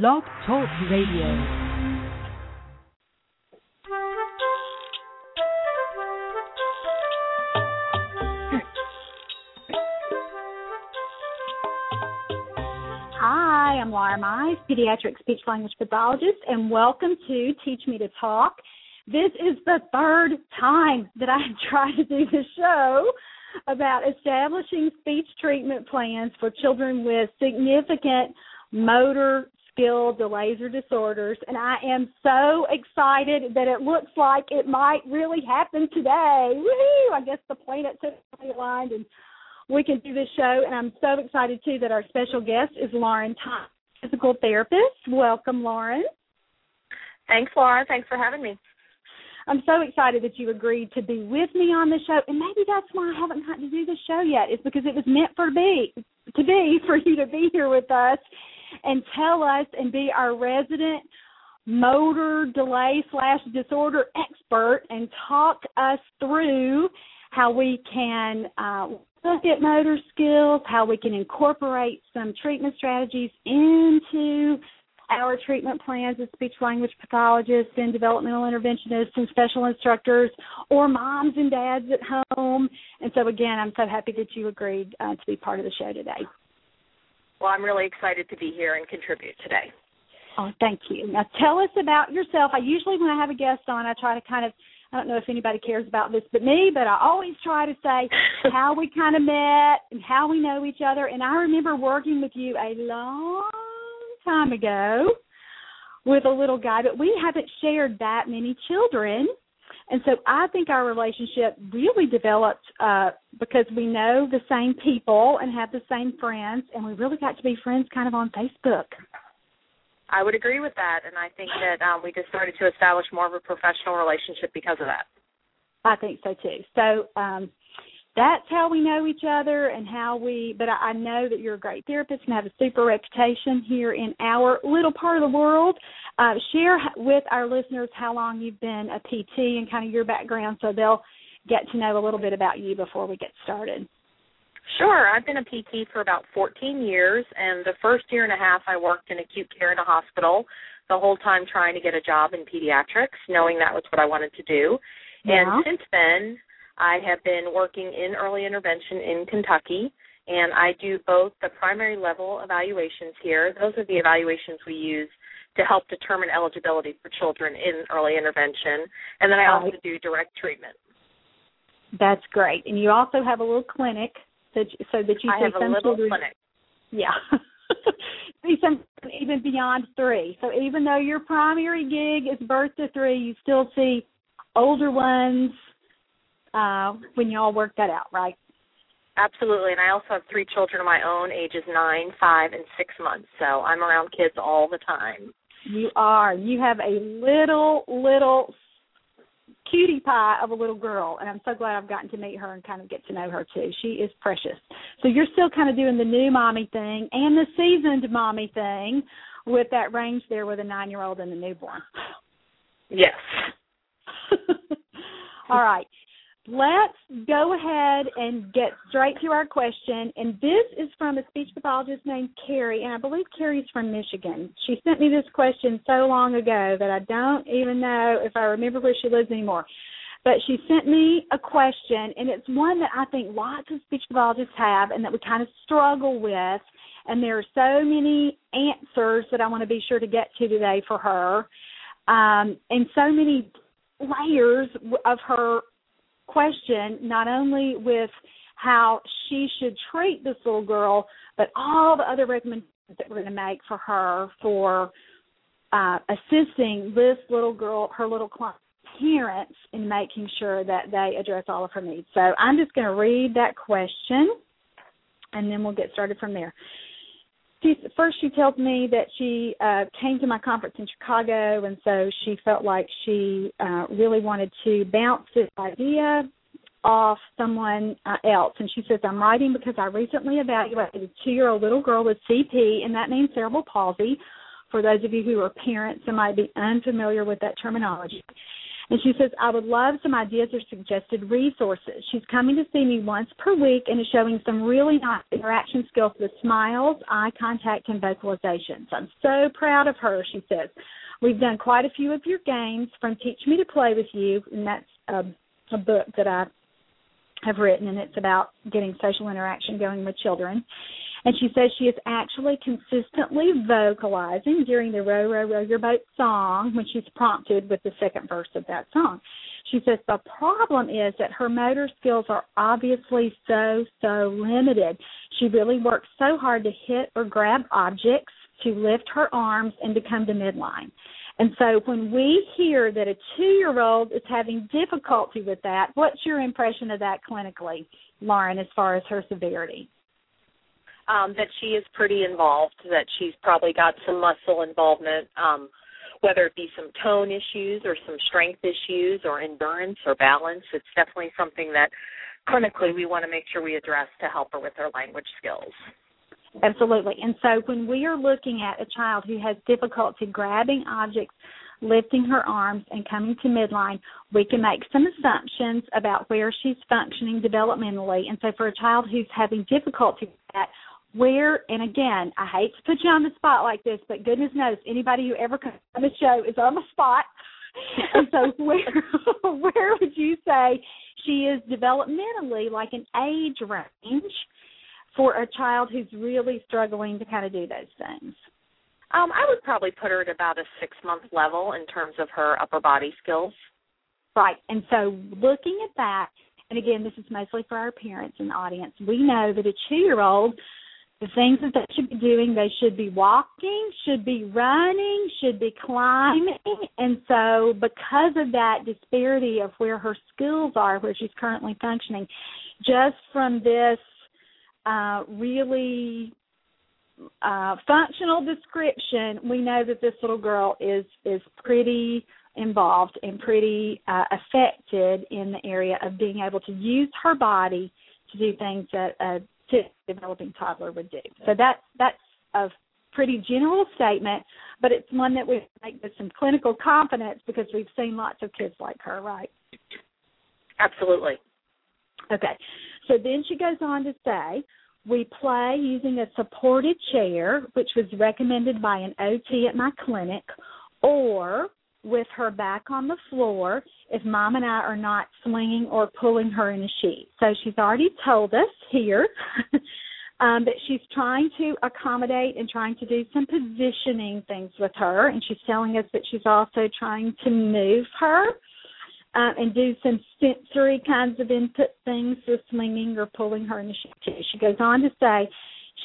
Blog Talk Radio. Hi, I'm Laura Mize, pediatric speech language pathologist, and welcome to Teach Me to Talk. This is the third time that I've tried to do the show about establishing speech treatment plans for children with significant motor skill delays or disorders and I am so excited that it looks like it might really happen today. Woohoo! I guess the planets have aligned and we can do this show and I'm so excited too that our special guest is Lauren Thomas, physical therapist. Welcome Lauren. Thanks Laura, thanks for having me. I'm so excited that you agreed to be with me on the show, and maybe that's why I haven't had to do the show yet. Is because it was meant for be to be for you to be here with us and tell us and be our resident motor delay slash disorder expert and talk us through how we can uh, look at motor skills, how we can incorporate some treatment strategies into our treatment plans as speech language pathologists and developmental interventionists and special instructors or moms and dads at home. And so, again, I'm so happy that you agreed uh, to be part of the show today. Well, I'm really excited to be here and contribute today. Oh, thank you. Now, tell us about yourself. I usually, when I have a guest on, I try to kind of I don't know if anybody cares about this but me, but I always try to say how we kind of met and how we know each other. And I remember working with you a long time ago with a little guy, but we haven't shared that many children. And so I think our relationship really developed uh, because we know the same people and have the same friends, and we really got to be friends kind of on Facebook. I would agree with that, and I think that um, we just started to establish more of a professional relationship because of that. I think so too. So um, that's how we know each other and how we but I, I know that you're a great therapist and have a super reputation here in our little part of the world uh, share with our listeners how long you've been a pt and kind of your background so they'll get to know a little bit about you before we get started Sure. I've been a PT for about 14 years, and the first year and a half I worked in acute care in a hospital, the whole time trying to get a job in pediatrics, knowing that was what I wanted to do. Yeah. And since then, I have been working in early intervention in Kentucky, and I do both the primary level evaluations here. Those are the evaluations we use to help determine eligibility for children in early intervention, and then I also do direct treatment. that's great and you also have a little clinic that you, so that you I see have a some little children clinic. yeah see some even beyond three so even though your primary gig is birth to three you still see older ones uh when you all work that out right Absolutely, and I also have three children of my own, ages nine, five, and six months. So I'm around kids all the time. You are. You have a little, little cutie pie of a little girl, and I'm so glad I've gotten to meet her and kind of get to know her too. She is precious. So you're still kind of doing the new mommy thing and the seasoned mommy thing with that range there with a nine year old and a newborn. Yes. All right. Let's go ahead and get straight to our question. And this is from a speech pathologist named Carrie, and I believe Carrie's from Michigan. She sent me this question so long ago that I don't even know if I remember where she lives anymore. But she sent me a question, and it's one that I think lots of speech pathologists have and that we kind of struggle with. And there are so many answers that I want to be sure to get to today for her, um, and so many layers of her question, not only with how she should treat this little girl, but all the other recommendations that we're going to make for her for uh, assisting this little girl, her little parents in making sure that they address all of her needs. So I'm just going to read that question, and then we'll get started from there. She, first, she tells me that she uh, came to my conference in Chicago, and so she felt like she uh, really wanted to bounce this idea off someone uh, else. And she says, I'm writing because I recently evaluated a two year old little girl with CP, and that means cerebral palsy, for those of you who are parents and might be unfamiliar with that terminology. And she says, I would love some ideas or suggested resources. She's coming to see me once per week and is showing some really nice interaction skills with smiles, eye contact, and vocalizations. I'm so proud of her, she says. We've done quite a few of your games from Teach Me to Play with You, and that's a, a book that I have written, and it's about getting social interaction going with children. And she says she is actually consistently vocalizing during the Row, Row, Row Your Boat song when she's prompted with the second verse of that song. She says the problem is that her motor skills are obviously so, so limited. She really works so hard to hit or grab objects, to lift her arms, and to come to midline. And so when we hear that a two year old is having difficulty with that, what's your impression of that clinically, Lauren, as far as her severity? Um, that she is pretty involved, that she's probably got some muscle involvement, um, whether it be some tone issues or some strength issues or endurance or balance. It's definitely something that clinically we want to make sure we address to help her with her language skills. Absolutely. And so when we are looking at a child who has difficulty grabbing objects, lifting her arms, and coming to midline, we can make some assumptions about where she's functioning developmentally. And so for a child who's having difficulty with that, where and again, I hate to put you on the spot like this, but goodness knows anybody who ever comes on the show is on the spot. and so where where would you say she is developmentally like an age range for a child who's really struggling to kind of do those things? Um, I would probably put her at about a six month level in terms of her upper body skills. Right. And so looking at that, and again, this is mostly for our parents and the audience, we know that a two year old, the things that they should be doing, they should be walking, should be running, should be climbing. And so, because of that disparity of where her skills are, where she's currently functioning, just from this uh, really uh, functional description, we know that this little girl is is pretty involved and pretty uh, affected in the area of being able to use her body to do things that a developing toddler would do. So that's that's a pretty general statement, but it's one that we make with some clinical confidence because we've seen lots of kids like her, right? Absolutely. Okay. So then she goes on to say, we play using a supported chair, which was recommended by an OT at my clinic, or with her back on the floor if mom and I are not swinging or pulling her in a sheet. So she's already told us here um, that she's trying to accommodate and trying to do some positioning things with her, and she's telling us that she's also trying to move her uh, and do some sensory kinds of input things with swinging or pulling her in the sheet. She goes on to say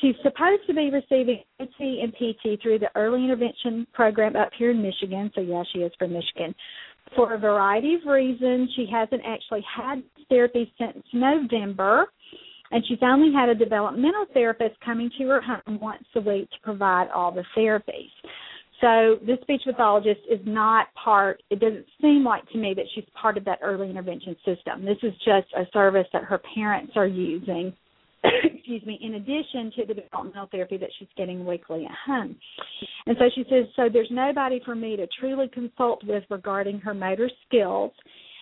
she's supposed to be receiving OT and PT through the early intervention program up here in Michigan. So, yeah, she is from Michigan. For a variety of reasons, she hasn't actually had therapy since November and she's only had a developmental therapist coming to her home once a week to provide all the therapies. So this speech pathologist is not part, it doesn't seem like to me that she's part of that early intervention system. This is just a service that her parents are using, excuse me, in addition to the developmental therapy that she's getting weekly at home. And so she says, so there's nobody for me to truly consult with regarding her motor skills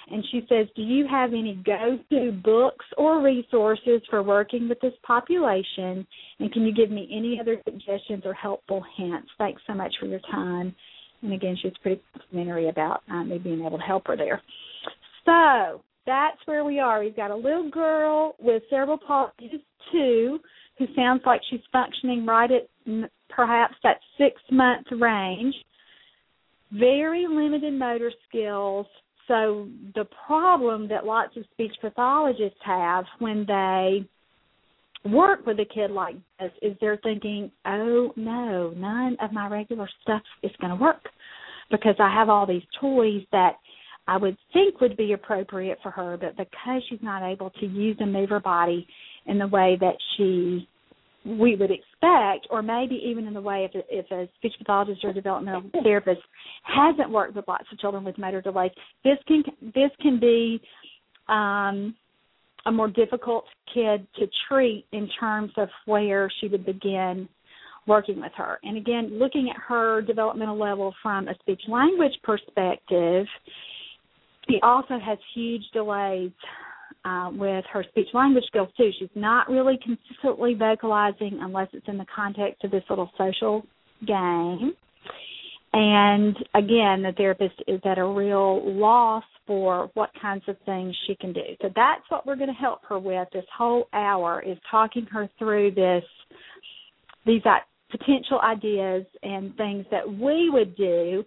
and she says, Do you have any go to books or resources for working with this population? And can you give me any other suggestions or helpful hints? Thanks so much for your time. And again, she's pretty complimentary about uh, me being able to help her there. So that's where we are. We've got a little girl with cerebral palsy, two, who sounds like she's functioning right at perhaps that six month range. Very limited motor skills, so the problem that lots of speech pathologists have when they work with a kid like this is they're thinking, oh no, none of my regular stuff is going to work because I have all these toys that I would think would be appropriate for her, but because she's not able to use and move her body in the way that she we would expect, or maybe even in the way if a, if a speech pathologist or developmental therapist hasn't worked with lots of children with motor delays, this can this can be um, a more difficult kid to treat in terms of where she would begin working with her. And again, looking at her developmental level from a speech language perspective, She also has huge delays uh, with her speech language skills too. She's not really consistently vocalizing unless it's in the context of this little social game. And again, the therapist is at a real loss for what kinds of things she can do. So that's what we're going to help her with this whole hour is talking her through this these potential ideas and things that we would do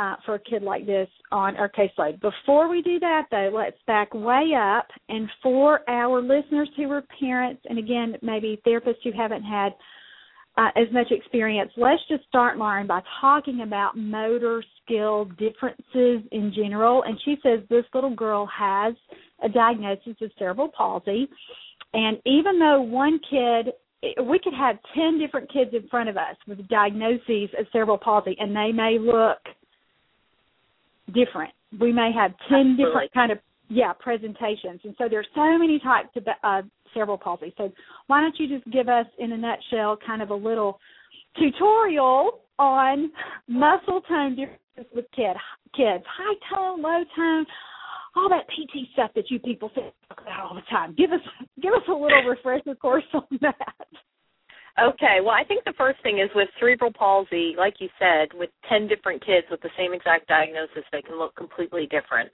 uh, for a kid like this on our caseload. Before we do that, though, let's back way up. And for our listeners who are parents, and again, maybe therapists who haven't had uh, as much experience, let's just start, Lauren, by talking about motor skill differences in general. And she says this little girl has a diagnosis of cerebral palsy. And even though one kid we could have 10 different kids in front of us with diagnoses of cerebral palsy and they may look different. We may have 10 Absolutely. different kind of yeah, presentations. And so there's so many types of uh, cerebral palsy. So why don't you just give us in a nutshell kind of a little tutorial on muscle tone differences with kid kids, high tone, low tone, all that PT stuff that you people say about all the time. Give us give us a little refresher course on that. Okay, well, I think the first thing is with cerebral palsy, like you said, with 10 different kids with the same exact diagnosis, they can look completely different.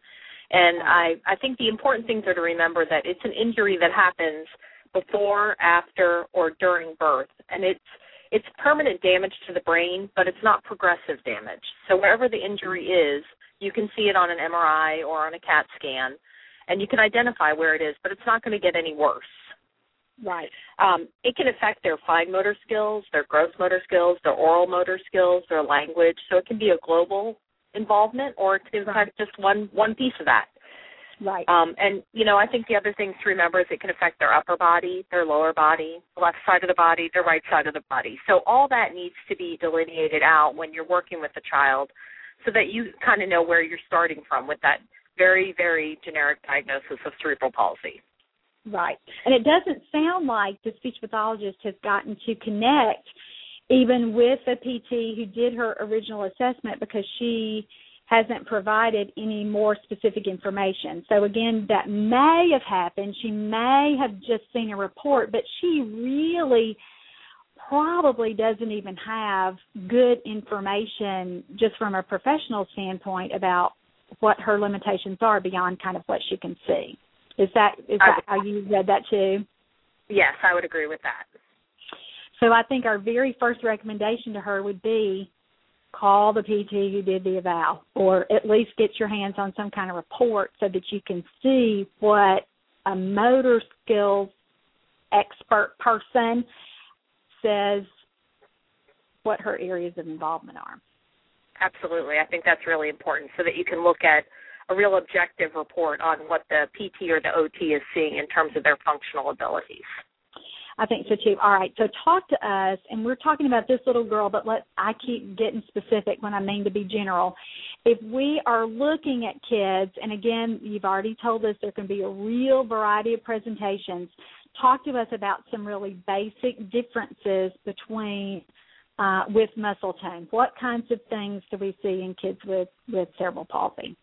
And I, I think the important things are to remember that it's an injury that happens before, after, or during birth, and it's it's permanent damage to the brain, but it's not progressive damage. So wherever the injury is, you can see it on an MRI or on a CAT scan, and you can identify where it is, but it's not going to get any worse. Right. Um, it can affect their fine motor skills, their gross motor skills, their oral motor skills, their language. So it can be a global involvement, or it can affect right. just one one piece of that. Right. Um, and you know, I think the other thing to remember is it can affect their upper body, their lower body, the left side of the body, the right side of the body. So all that needs to be delineated out when you're working with a child so that you kind of know where you're starting from with that very, very generic diagnosis of cerebral palsy. Right. And it doesn't sound like the speech pathologist has gotten to connect even with the PT who did her original assessment because she hasn't provided any more specific information. So again, that may have happened. She may have just seen a report, but she really probably doesn't even have good information just from a professional standpoint about what her limitations are beyond kind of what she can see. Is that is that how you read that too? Yes, I would agree with that. So I think our very first recommendation to her would be call the PT who did the eval or at least get your hands on some kind of report so that you can see what a motor skills expert person says what her areas of involvement are. Absolutely. I think that's really important so that you can look at a real objective report on what the PT or the OT is seeing in terms of their functional abilities. I think so too. All right, so talk to us, and we're talking about this little girl, but let I keep getting specific when I mean to be general. If we are looking at kids, and again, you've already told us there can be a real variety of presentations talk to us about some really basic differences between uh, with muscle tone. What kinds of things do we see in kids with with cerebral palsy?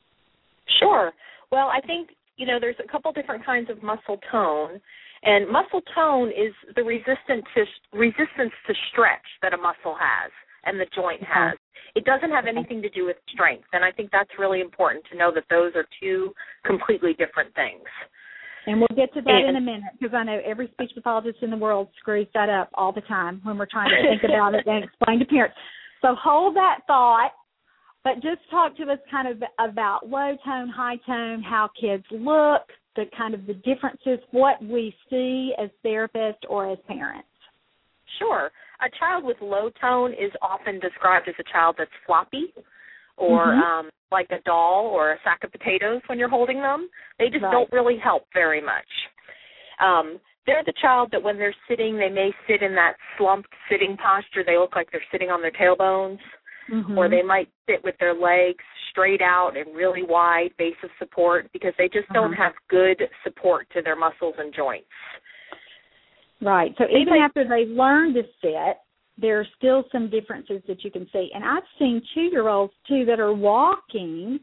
Sure. Well, I think you know there's a couple different kinds of muscle tone, and muscle tone is the resistance to resistance to stretch that a muscle has and the joint uh-huh. has. It doesn't have anything to do with strength, and I think that's really important to know that those are two completely different things. And we'll get to that and, in a minute because I know every speech pathologist in the world screws that up all the time when we're trying to think about it and explain to parents. So hold that thought, but just talk to us kind of about low tone, high tone, how kids look, the kind of the differences, what we see as therapists or as parents. Sure. A child with low tone is often described as a child that's floppy or mm-hmm. um like a doll or a sack of potatoes when you're holding them. They just right. don't really help very much. Um, they're the child that when they're sitting, they may sit in that slumped sitting posture. They look like they're sitting on their tailbones, mm-hmm. or they might sit with their legs straight out and really wide base of support because they just don't uh-huh. have good support to their muscles and joints. Right. So even after they learn to sit, there are still some differences that you can see. And I've seen two year olds too that are walking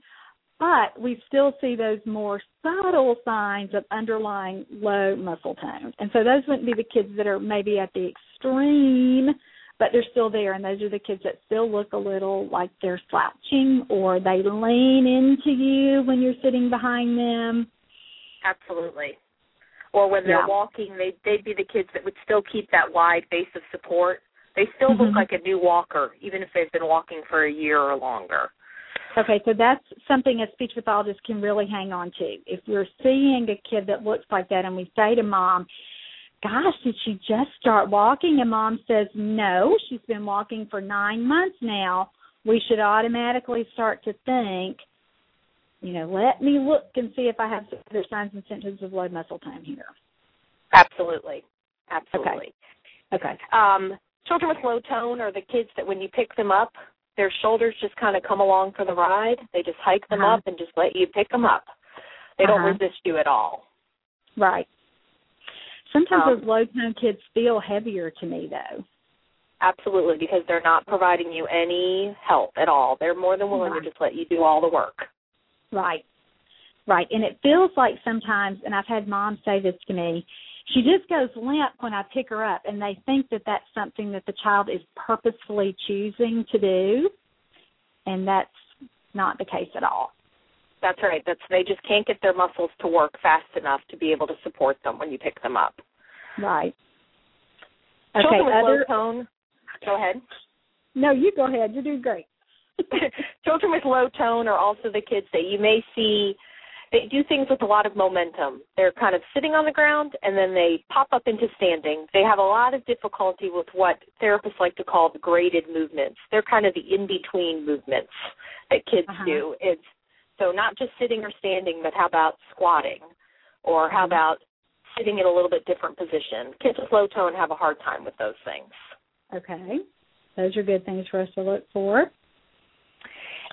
but we still see those more subtle signs of underlying low muscle tone. And so those wouldn't be the kids that are maybe at the extreme, but they're still there. And those are the kids that still look a little like they're slouching or they lean into you when you're sitting behind them. Absolutely. Or when they're Yeah. walking, they they'd be the kids that would still keep that wide base of support. They still Mhm. look like a new walker, even if they've been walking for a year or longer. Okay, so that's something a speech pathologist can really hang on to. If you're seeing a kid that looks like that and we say to mom, Gosh, did she just start walking? And mom says, No, she's been walking for nine months now. We should automatically start to think, you know, let me look and see if I have other signs and symptoms of low muscle tone here. Absolutely. Absolutely. Okay. Um, children with low tone are the kids that when you pick them up, their shoulders just kind of come along for the ride. They just hike them Uh-huh. up and just let you pick them up. They don't Uh-huh. resist you at all. Right. Sometimes Um, those low tone kids feel heavier to me though. Absolutely, because they're not providing you any help at all. They're more than willing Right. to just let you do all the work. Right. Right. And it feels like sometimes, and I've had moms say this to me, she just goes limp when I pick her up, and they think that that's something that the child is purposefully choosing to do, and that's not the case at all. That's right. That's they just can't get their muscles to work fast enough to be able to support them when you pick them up. Right. Okay. Children with Other. low tone. Go ahead. No, you go ahead. You're doing great. Children with low tone are also the kids that you may see. They do things with a lot of momentum. They're kind of sitting on the ground and then they pop up into standing. They have a lot of difficulty with what therapists like to call the graded movements. They're kind of the in between movements that kids Uh-huh. do. It's so not just sitting or standing, but how about squatting, or how Mhm. about sitting in a little bit different position. Kids with low tone have a hard time with those things. Okay. Those are good things for us to look for.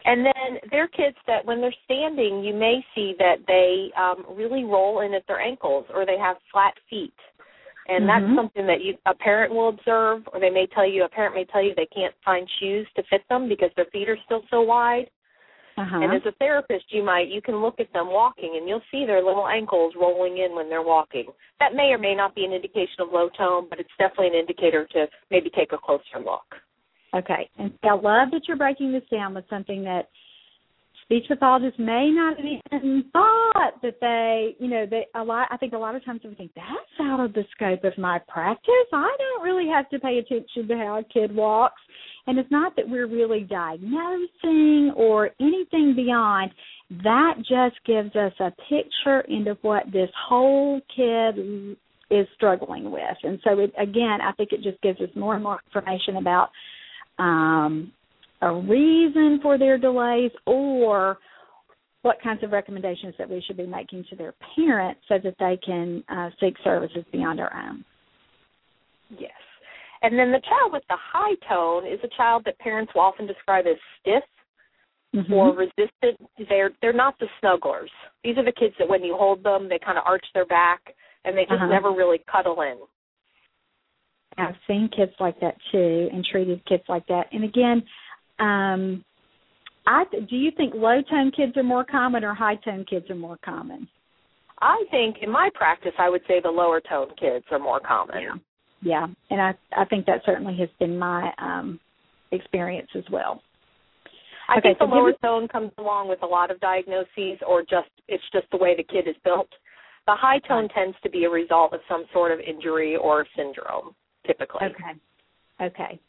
And then there are kids that when they're standing, you may see that they um, really roll in at their ankles or they have flat feet. And Mhm. that's something that you a parent will observe or they may tell you a parent may tell you they can't find shoes to fit them because their feet are still so wide. Uh-huh. And as a therapist, you might you can look at them walking and you'll see their little ankles rolling in when they're walking. That may or may not be an indication of low tone, but it's definitely an indicator to maybe take a closer look. Okay. And I love that you're breaking this down with something that speech pathologists may not have even thought that they, you know, they a lot. I think a lot of times we think that's out of the scope of my practice. I don't really have to pay attention to how a kid walks, and it's not that we're really diagnosing or anything beyond. That just gives us a picture into what this whole kid is struggling with, and so it, again, I think it just gives us more and more information about um, a reason for their delays or what kinds of recommendations that we should be making to their parents so that they can uh, seek services beyond our own. Yes. And then the child with the high tone is a child that parents will often describe as stiff Mm-hmm. or resistant. They're they're not the snugglers. These are the kids that when you hold them, they kind of arch their back and they just Uh-huh. never really cuddle in. I've seen kids like that too, and treated kids like that. And again, um, I do you think low tone kids are more common or high tone kids are more common? I think in my practice, I would say the lower tone kids are more common. Yeah, yeah, and I I think that certainly has been my um, experience as well. I Okay, think the so lower tone comes along with a lot of diagnoses, or just it's just the way the kid is built. The high tone tends to be a result of some sort of injury or syndrome, typically. Okay. Okay.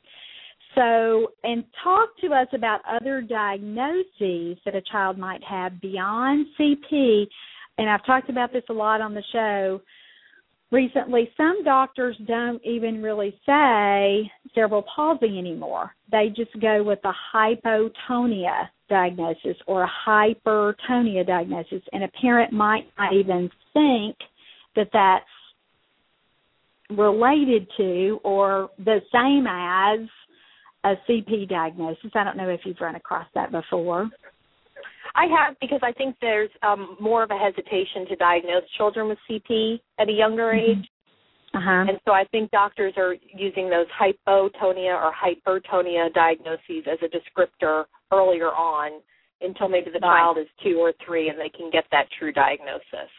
So, and talk to us about other diagnoses that a child might have beyond CP. And I've talked about this a lot on the show recently. Some doctors don't even really say cerebral palsy anymore. They just go with a hypotonia diagnosis or a hypertonia diagnosis. And a parent might not even think that that's related to or the same as a CP diagnosis. I don't know if you've run across that before. I have because I think there's um, more of a hesitation to diagnose children with CP at a younger age. Uh huh. And so I think doctors are using those hypotonia or hypertonia diagnoses as a descriptor earlier on until maybe the child is two or three and they can get that true diagnosis.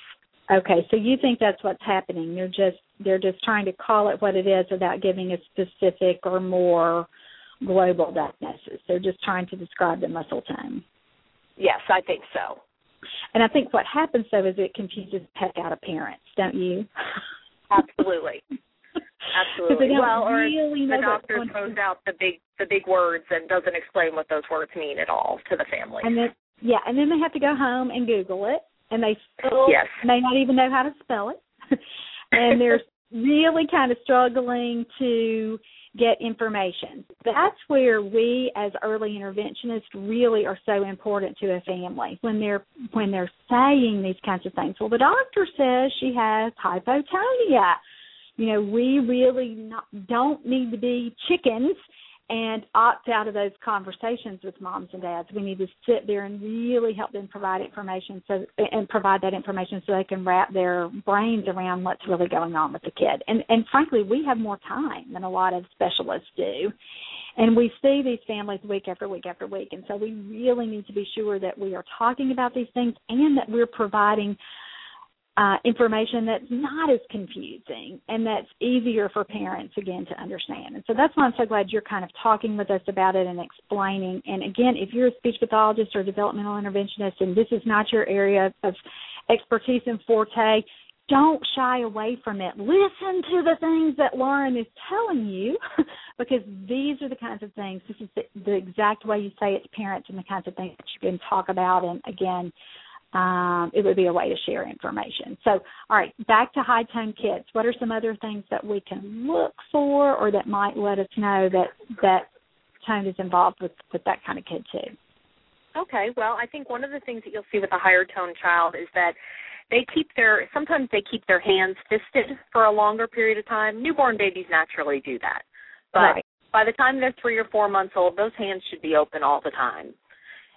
Okay, so you think that's what's happening. They're just they're just trying to call it what it is without giving a specific or more global diagnosis. They're just trying to describe the muscle tone. Yes, I think so. And I think what happens though is it confuses the heck out of parents, don't you? Absolutely. Absolutely. Well, or really the doctor throws out the big the big words and doesn't explain what those words mean at all to the family. And then yeah, and then they have to go home and Google it, and they still yes. may not even know how to spell it, and they're really kind of struggling to get information. That's where we as early interventionists really are so important to a family when they're when they're saying these kinds of things. Well, the doctor says she has hypotonia. You know, we really not, don't need to be chickens and opt out of those conversations with moms and dads. We need to sit there and really help them provide information so and provide that information so they can wrap their brains around what's really going on with the kid. And and frankly, we have more time than a lot of specialists do. And we see these families week after week after week. And so we really need to be sure that we are talking about these things and that we're providing uh, information that's not as confusing and that's easier for parents again to understand. And so that's why I'm so glad you're kind of talking with us about it and explaining. And again, if you're a speech pathologist or developmental interventionist and this is not your area of expertise and forte, don't shy away from it. Listen to the things that Lauren is telling you because these are the kinds of things, this is the, the exact way you say it to parents and the kinds of things that you can talk about. And again, um, it would be a way to share information. So, all right, back to high tone kids. What are some other things that we can look for, or that might let us know that that tone is involved with with that kind of kid too? Okay, well, I think one of the things that you'll see with a higher tone child is that they keep their sometimes they keep their hands fisted for a longer period of time. Newborn babies naturally do that, but right. by the time they're three or four months old, those hands should be open all the time.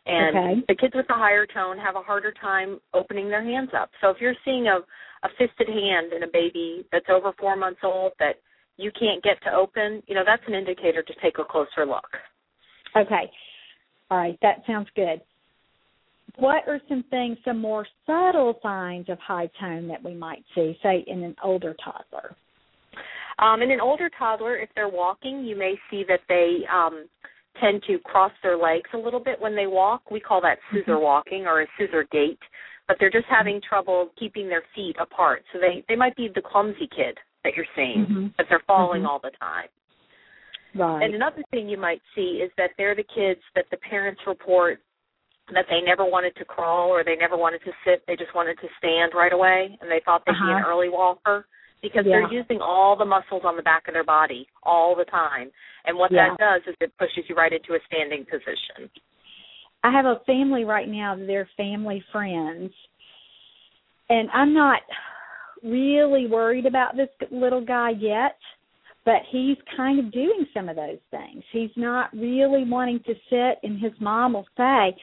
And okay. the kids with a higher tone have a harder time opening their hands up. So if you're seeing a, a fisted hand in a baby that's over four months old that you can't get to open, you know, that's an indicator to take a closer look. Okay. All right, that sounds good. What are some things, some more subtle signs of high tone that we might see, say, in an older toddler? Um, in an older toddler, if they're walking, you may see that they um, tend to cross their legs a little bit when they walk. We call that scissor mm-hmm. walking or a scissor gait, but they're just having trouble keeping their feet apart. So they they might be the clumsy kid that you're seeing, mm-hmm. but they're falling mm-hmm. all the time. Right. And another thing you might see is that they're the kids that the parents report that they never wanted to crawl or they never wanted to sit, they just wanted to stand right away and they thought they'd uh-huh. be an early walker because yeah. they're using all the muscles on the back of their body all the time. And what yeah. that does is it pushes you right into a standing position. I have a family right now, they're family friends. And I'm not really worried about this little guy yet, but he's kind of doing some of those things. He's not really wanting to sit, and his mom will say,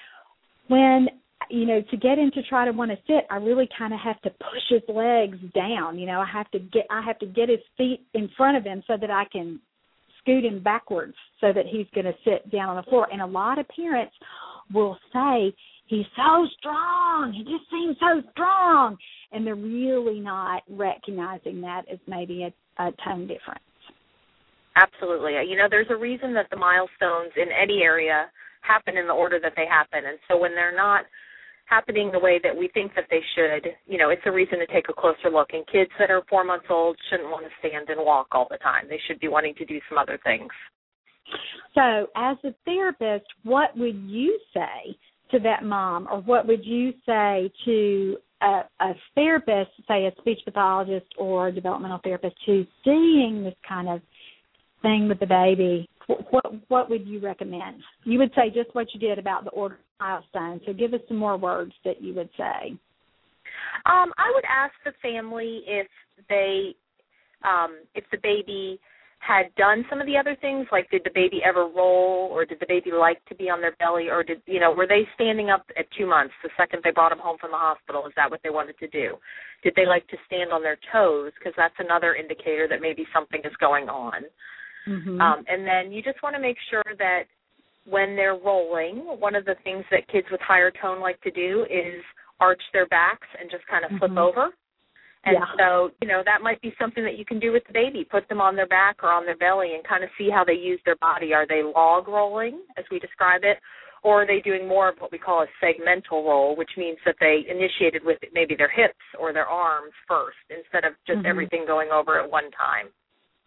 when you know to get him to try to want to sit i really kind of have to push his legs down you know i have to get i have to get his feet in front of him so that i can scoot him backwards so that he's going to sit down on the floor. And a lot of parents will say he's so strong. He just seems so strong. And they're really not recognizing that as maybe a, a tone difference. Absolutely. You know there's a reason that the milestones in any area happen in the order that they happen. And so when they're not happening the way that we think that they should, you know, it's a reason to take a closer look. And kids that are four months old shouldn't want to stand and walk all the time. They should be wanting to do some other things. So, as a therapist, what would you say to that mom, or what would you say to a, a therapist, say a speech pathologist or developmental therapist, who's seeing this kind of thing with the baby what what would you recommend? You would say just what you did about the order milestone. So give us some more words that you would say. Um, I would ask the family if they um, if the baby had done some of the other things, like did the baby ever roll, or did the baby like to be on their belly, or did you know were they standing up at two months the second they brought him home from the hospital? Is that what they wanted to do? Did they like to stand on their toes? Because that's another indicator that maybe something is going on. Mm-hmm. Um, and then you just want to make sure that when they're rolling, one of the things that kids with higher tone like to do is arch their backs and just kind of flip Mhm. over. And Yeah. so, you know, that might be something that you can do with the baby. Put them on their back or on their belly and kind of see how they use their body. Are they log rolling, as we describe it, or are they doing more of what we call a segmental roll, which means that they initiated with maybe their hips or their arms first instead of just Mhm. everything going over at one time?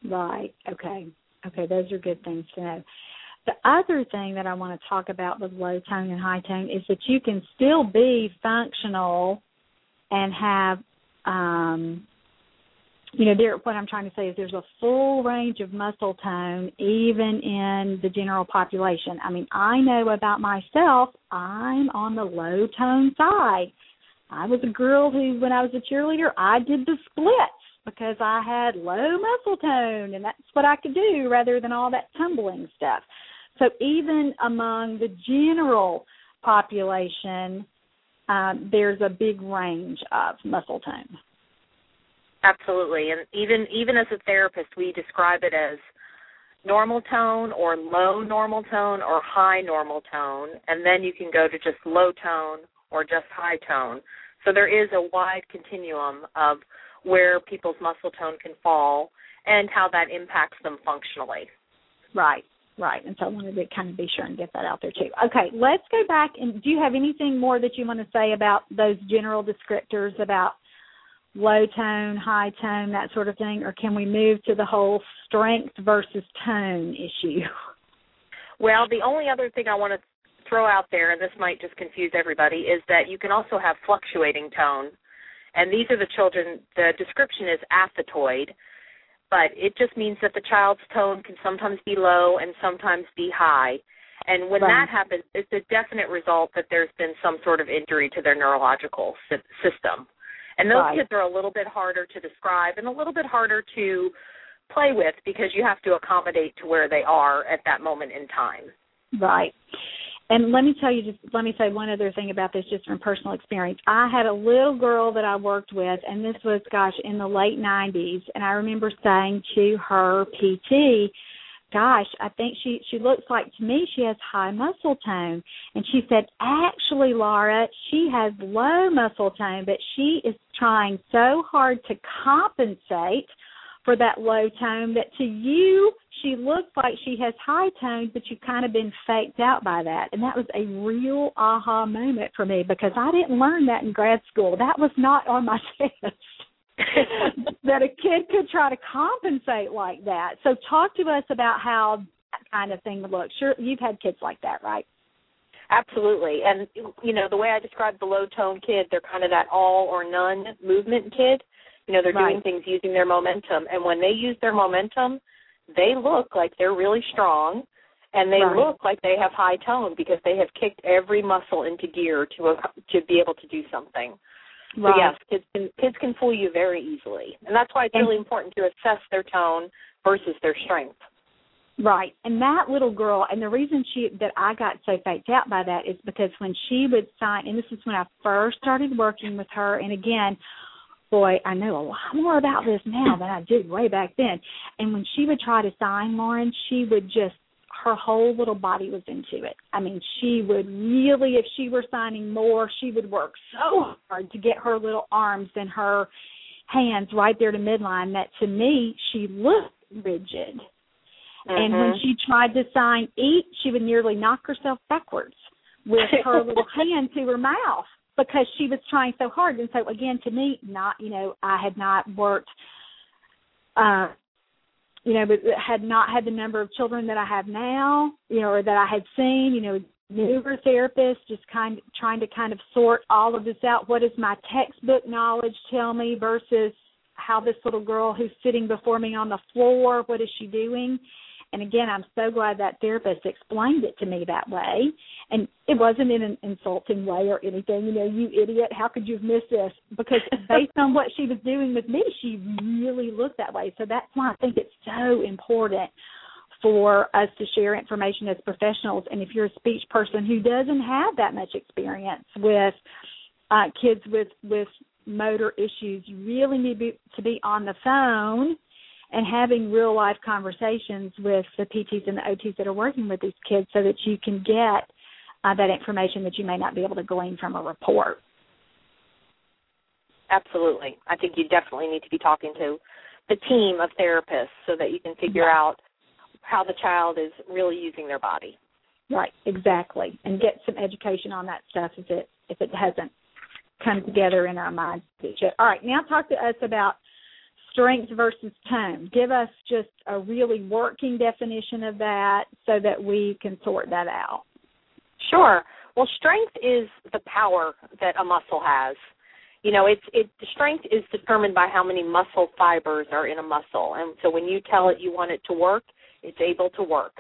Right. Okay. Okay, those are good things to know. The other thing that I want to talk about with low tone and high tone is that you can still be functional and have um you know, there what I'm trying to say is there's a full range of muscle tone even in the general population. I mean, I know about myself, I'm on the low tone side. I was a girl who when I was a cheerleader, I did the splits because I had low muscle tone and that's what I could do rather than all that tumbling stuff. So even among the general population, um, there's a big range of muscle tone. Absolutely. And even even as a therapist, we describe it as normal tone or low normal tone or high normal tone, and then you can go to just low tone or just high tone. So there is a wide continuum of where people's muscle tone can fall and how that impacts them functionally. Right, right. And so I wanted to kind of be sure and get that out there too. Okay, let's go back and do you have anything more that you want to say about those general descriptors about low tone, high tone, that sort of thing, or can we move to the whole strength versus tone issue? Well, the only other thing I want to throw out there, and this might just confuse everybody, is that you can also have fluctuating tone. And these are the children, the description is athetoid, but it just means that the child's tone can sometimes be low and sometimes be high. And when Right. that happens, it's a definite result that there's been some sort of injury to their neurological sy- system. And those Right. kids are a little bit harder to describe and a little bit harder to play with because you have to accommodate to where they are at that moment in time. Right. And let me tell you just let me say one other thing about this just from personal experience. I had a little girl that I worked with and this was gosh in the late 90s and I remember saying to her PT, gosh, I think she she looks like to me she has high muscle tone. And she said, "Actually, Laura, she has low muscle tone, but she is trying so hard to compensate for that low tone that to you she looks like she has high tone but you've kind of been faked out by that. And that was a real aha moment for me because i didn't learn that in grad school. That was not on my test that a kid could try to compensate like that. So talk to us about how that kind of thing would look sure you've had kids like that right? Absolutely. And you know, the way I describe the low tone kid, they're kind of that all or none movement kid. You know, they're doing things using their momentum and when they use their momentum, they look like they're really strong and they Right. look like they have high tone because they have kicked every muscle into gear to a, to be able to do something. So yes, kids can kids can fool you very easily. And that's why it's And- really important to assess their tone versus their strength. Right. And that little girl, and the reason she that I got so faked out by that is because when she would sign, and this is when I first started working with her, and again, boy, I know a lot more about this now than I did way back then. And when she would try to sign Lauren, she would just her whole little body was into it. I mean, she would really, if she were signing more, she would work so hard to get her little arms and her hands right there to midline that to me she looked rigid. And when Mhm. she tried to sign eat, she would nearly knock herself backwards with her little hand to her mouth because she was trying so hard. And so again, to me, not you know, I had not worked uh you know, but had not had the number of children that I have now, you know, or that I had seen, you know, newer therapists just kind of trying to kind of sort all of this out. What does my textbook knowledge tell me versus how this little girl who's sitting before me on the floor, what is she doing? And again, I'm so glad that therapist explained it to me that way. And it wasn't in an insulting way or anything, you know, you idiot, how could you have missed this? Because based on what she was doing with me, she really looked that way. So that's why I think it's so important for us to share information as professionals. And if you're a speech person who doesn't have that much experience with uh, kids with with motor issues, you really need be, to be on the phone and having real life conversations with the PTs and the OTs that are working with these kids so that you can get uh, that information that you may not be able to glean from a report. Absolutely. I think you definitely need to be talking to the team of therapists so that you can figure yeah. out how the child is really using their body. Right, exactly. And get some education on that stuff if it if it hasn't come together in our minds. All right, now talk to us about strength versus tone. Give us just a really working definition of that so that we can sort that out. Sure. Well, strength is the power that a muscle has. You know, it's it strength is determined by how many muscle fibers are in a muscle. And so when you tell it you want it to work, it's able to work.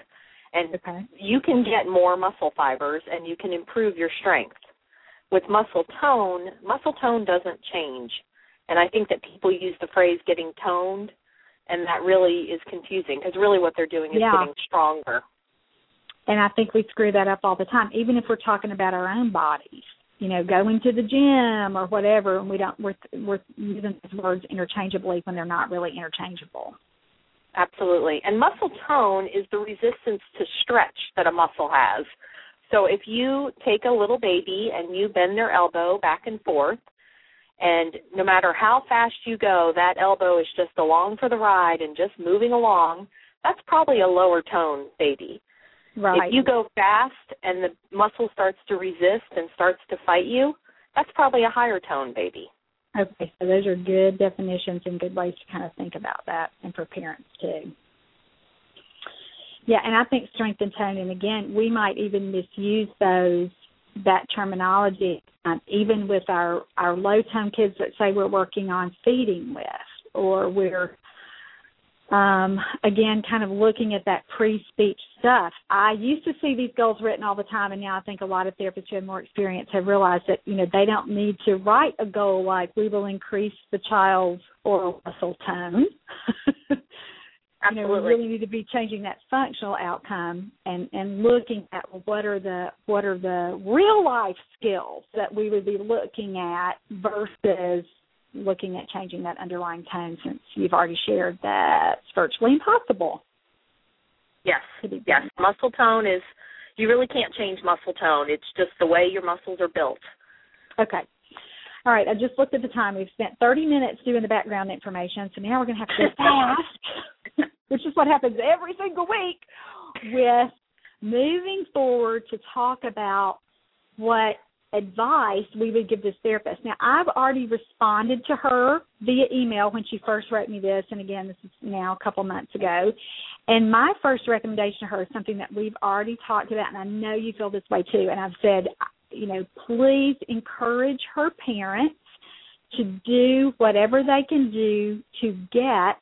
And okay. you can get more muscle fibers and you can improve your strength. With muscle tone, muscle tone doesn't change. And I think that people use the phrase getting toned, and that really is confusing because really what they're doing is yeah. getting stronger. And I think we screw that up all the time, even if we're talking about our own bodies. You know, going to the gym or whatever, and we don't we're we're using those words interchangeably when they're not really interchangeable. Absolutely. And muscle tone is the resistance to stretch that a muscle has. So if you take a little baby and you bend their elbow back and forth, and no matter how fast you go, that elbow is just along for the ride and just moving along, that's probably a lower tone baby. Right. If you go fast and the muscle starts to resist and starts to fight you, that's probably a higher tone baby. Okay, so those are good definitions and good ways to kind of think about that and for parents too. Yeah, and I think strength and tone, and again, we might even misuse those that terminology um, even with our our low tone kids that say we're working on feeding with or we're um, again kind of looking at that pre speech stuff. I used to see these goals written all the time and now I think a lot of therapists who have more experience have realized that, you know, they don't need to write a goal like we will increase the child's oral muscle tone. Absolutely. You know, we really need to be changing that functional outcome and and looking at what are the what are the real life skills that we would be looking at versus looking at changing that underlying tone since you've already shared that it's virtually impossible. Yes. Yes. Muscle tone is you really can't change muscle tone. It's just the way your muscles are built. Okay. All right, I just looked at the time. We've spent 30 minutes doing the background information, so now we're going to have to go fast, which is what happens every single week with moving forward to talk about what advice we would give this therapist. Now, I've already responded to her via email when she first wrote me this, and again, this is now a couple months ago. And my first recommendation to her is something that we've already talked about, and I know you feel this way too. And I've said you know, please encourage her parents to do whatever they can do to get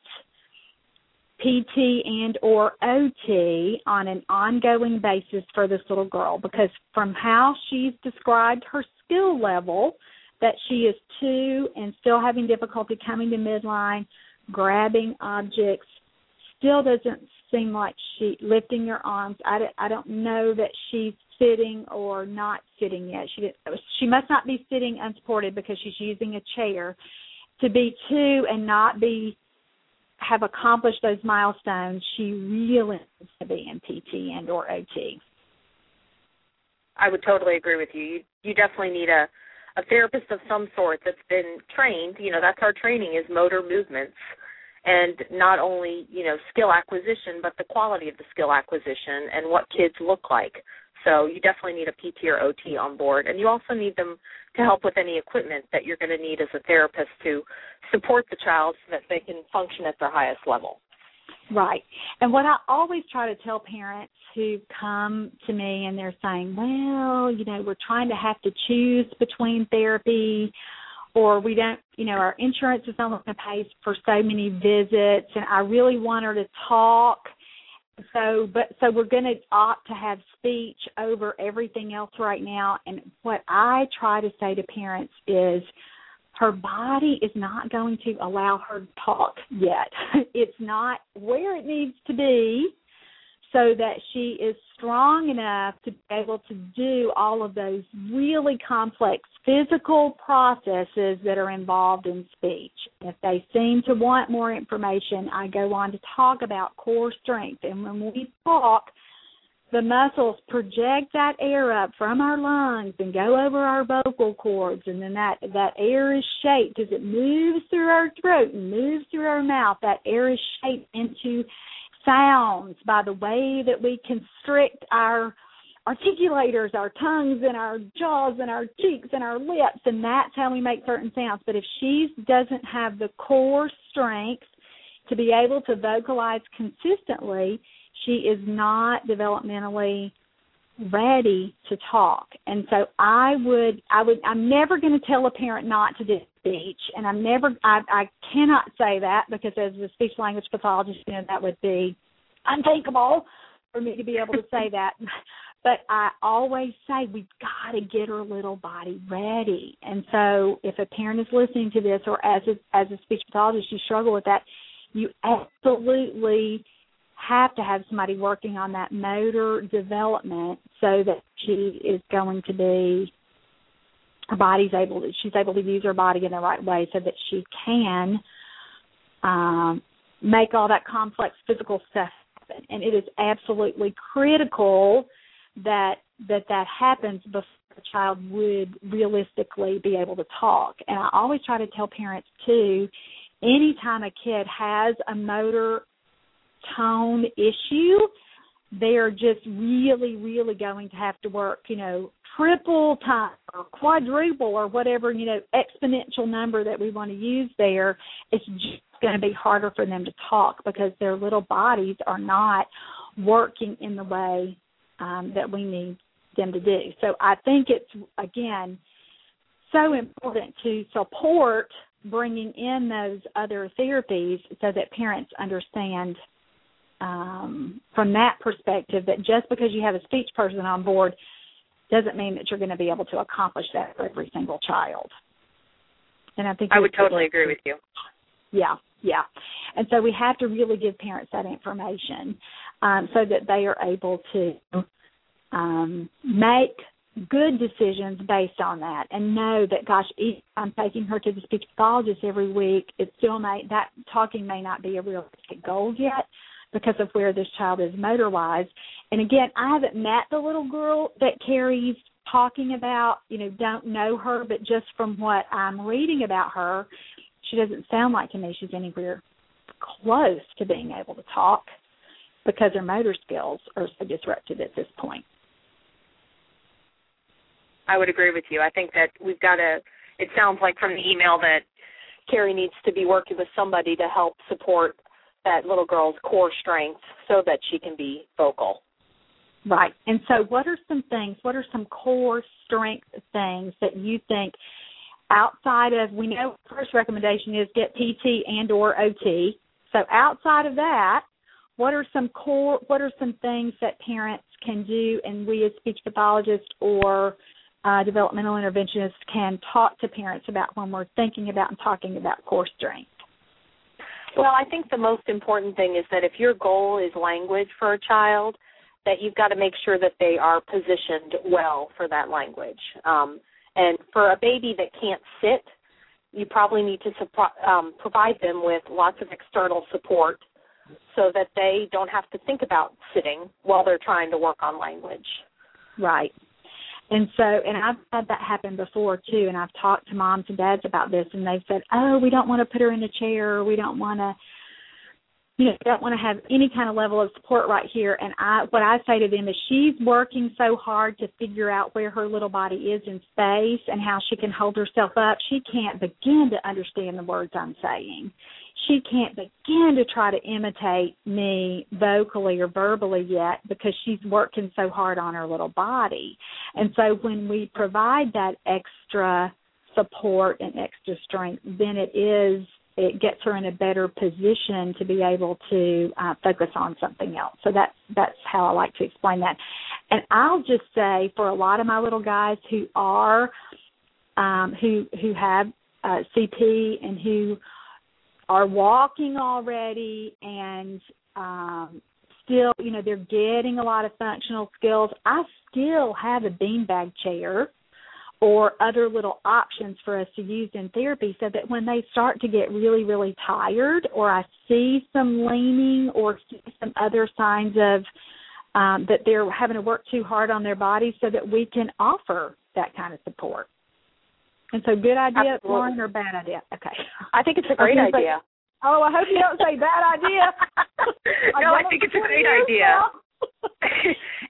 PT and or OT on an ongoing basis for this little girl because from how she's described her skill level that she is two and still having difficulty coming to midline, grabbing objects, still doesn't seem like she lifting her arms. I, I don't know that she's sitting or not sitting yet. She she must not be sitting unsupported because she's using a chair. To be two and not be have accomplished those milestones, she really needs to be in PT and or OT. I would totally agree with you. You you definitely need a a therapist of some sort that's been trained. You know, that's our training is motor movements and not only you know skill acquisition but the quality of the skill acquisition and what kids look like so you definitely need a pt or ot on board. And you also need them to help with any equipment that you're going to need as a therapist to support the child so that they can function at their highest level. Right. And what i always try to tell parents who come to me and they're saying well you know we're trying to have to choose between therapy or we don't, you know, our insurance is only going to pay for so many visits, and I really want her to talk. So, but so we're going to opt to have speech over everything else right now. And what I try to say to parents is, her body is not going to allow her to talk yet. It's not where it needs to be. So that she is strong enough to be able to do all of those really complex physical processes that are involved in speech. If they seem to want more information, I go on to talk about core strength. And when we talk, the muscles project that air up from our lungs and go over our vocal cords and then that that air is shaped as it moves through our throat and moves through our mouth that air is shaped into sounds by the way that we constrict our articulators, our tongues and our jaws and our cheeks and our lips, and that's how we make certain sounds. But if she doesn't have the core strength to be able to vocalize consistently, she is not developmentally ready to talk. And so I would I would I'm never going to tell a parent not to do speech and I'm never I I cannot say that because as a speech language pathologist you know that would be unthinkable for me to be able to say that. But I always say we've got to get her little body ready. And so if a parent is listening to this or as a, as a speech pathologist you struggle with that, you absolutely have to have somebody working on that motor development so that she is going to be her body's able to she's able to use her body in the right way so that she can um make all that complex physical stuff happen. And it is absolutely critical that that that happens before the child would realistically be able to talk. And i always try to tell parents too anytime a kid has a motor tone issue, they're just really, really going to have to work, you know, triple time or quadruple or whatever, you know, exponential number that we want to use there. It's just going to be harder for them to talk because their little bodies are not working in the way um, that we need them to do. So I think it's, again, so important to support bringing in those other therapies so that parents understand um, from that perspective that just because you have a speech person on board doesn't mean that you're going to be able to accomplish that for every single child. And I think I would totally agree with you. Yeah, yeah. And so we have to really give parents that information um, so that they are able to um, make good decisions based on that and know that gosh i'm taking her to the speech pathologist every week it still may that talking may not be a realistic goal yet because of where this child is motor wise. And again, I haven't met the little girl that Carrie's talking about, you know, don't know her, but just from what I'm reading about her, she doesn't sound like to me she's anywhere close to being able to talk because her motor skills are so disrupted at this point. I would agree with you. I think that we've got to. It sounds like from the email that Carrie needs to be working with somebody to help support that little girl's core strength so that she can be vocal. Right. And so what are some things, what are some core strength things that you think outside of we know first recommendation is get PT and or OT. So outside of that, what are some core what are some things that parents can do and we as speech pathologists or uh, developmental interventionists can talk to parents about when we're thinking about and talking about core strength? Well, I think the most important thing is that if your goal is language for a child, that you've got to make sure that they are positioned well for that language. Um, and for a baby that can't sit, you probably need to suppo- um, provide them with lots of external support so that they don't have to think about sitting while they're trying to work on language. Right. And so, and I've had that happen before too. And I've talked to moms and dads about this, and they've said, "Oh, we don't want to put her in a chair. We don't want to, you know, don't want to have any kind of level of support right here." And I, what I say to them is, she's working so hard to figure out where her little body is in space and how she can hold herself up. She can't begin to understand the words I'm saying she can't begin to try to imitate me vocally or verbally yet because she's working so hard on her little body. And so when we provide that extra support and extra strength, then it is it gets her in a better position to be able to uh, focus on something else. So that's that's how I like to explain that. And I'll just say for a lot of my little guys who are um, who who have uh, CP and who are walking already and um, still, you know, they're getting a lot of functional skills. I still have a beanbag chair or other little options for us to use in therapy so that when they start to get really, really tired or I see some leaning or see some other signs of um, that they're having to work too hard on their bodies so that we can offer that kind of support. And so good idea, Absolutely. Lauren, or bad idea? Okay. I think it's a great idea. Oh, I hope you don't say bad idea. no, I done think it's a great idea.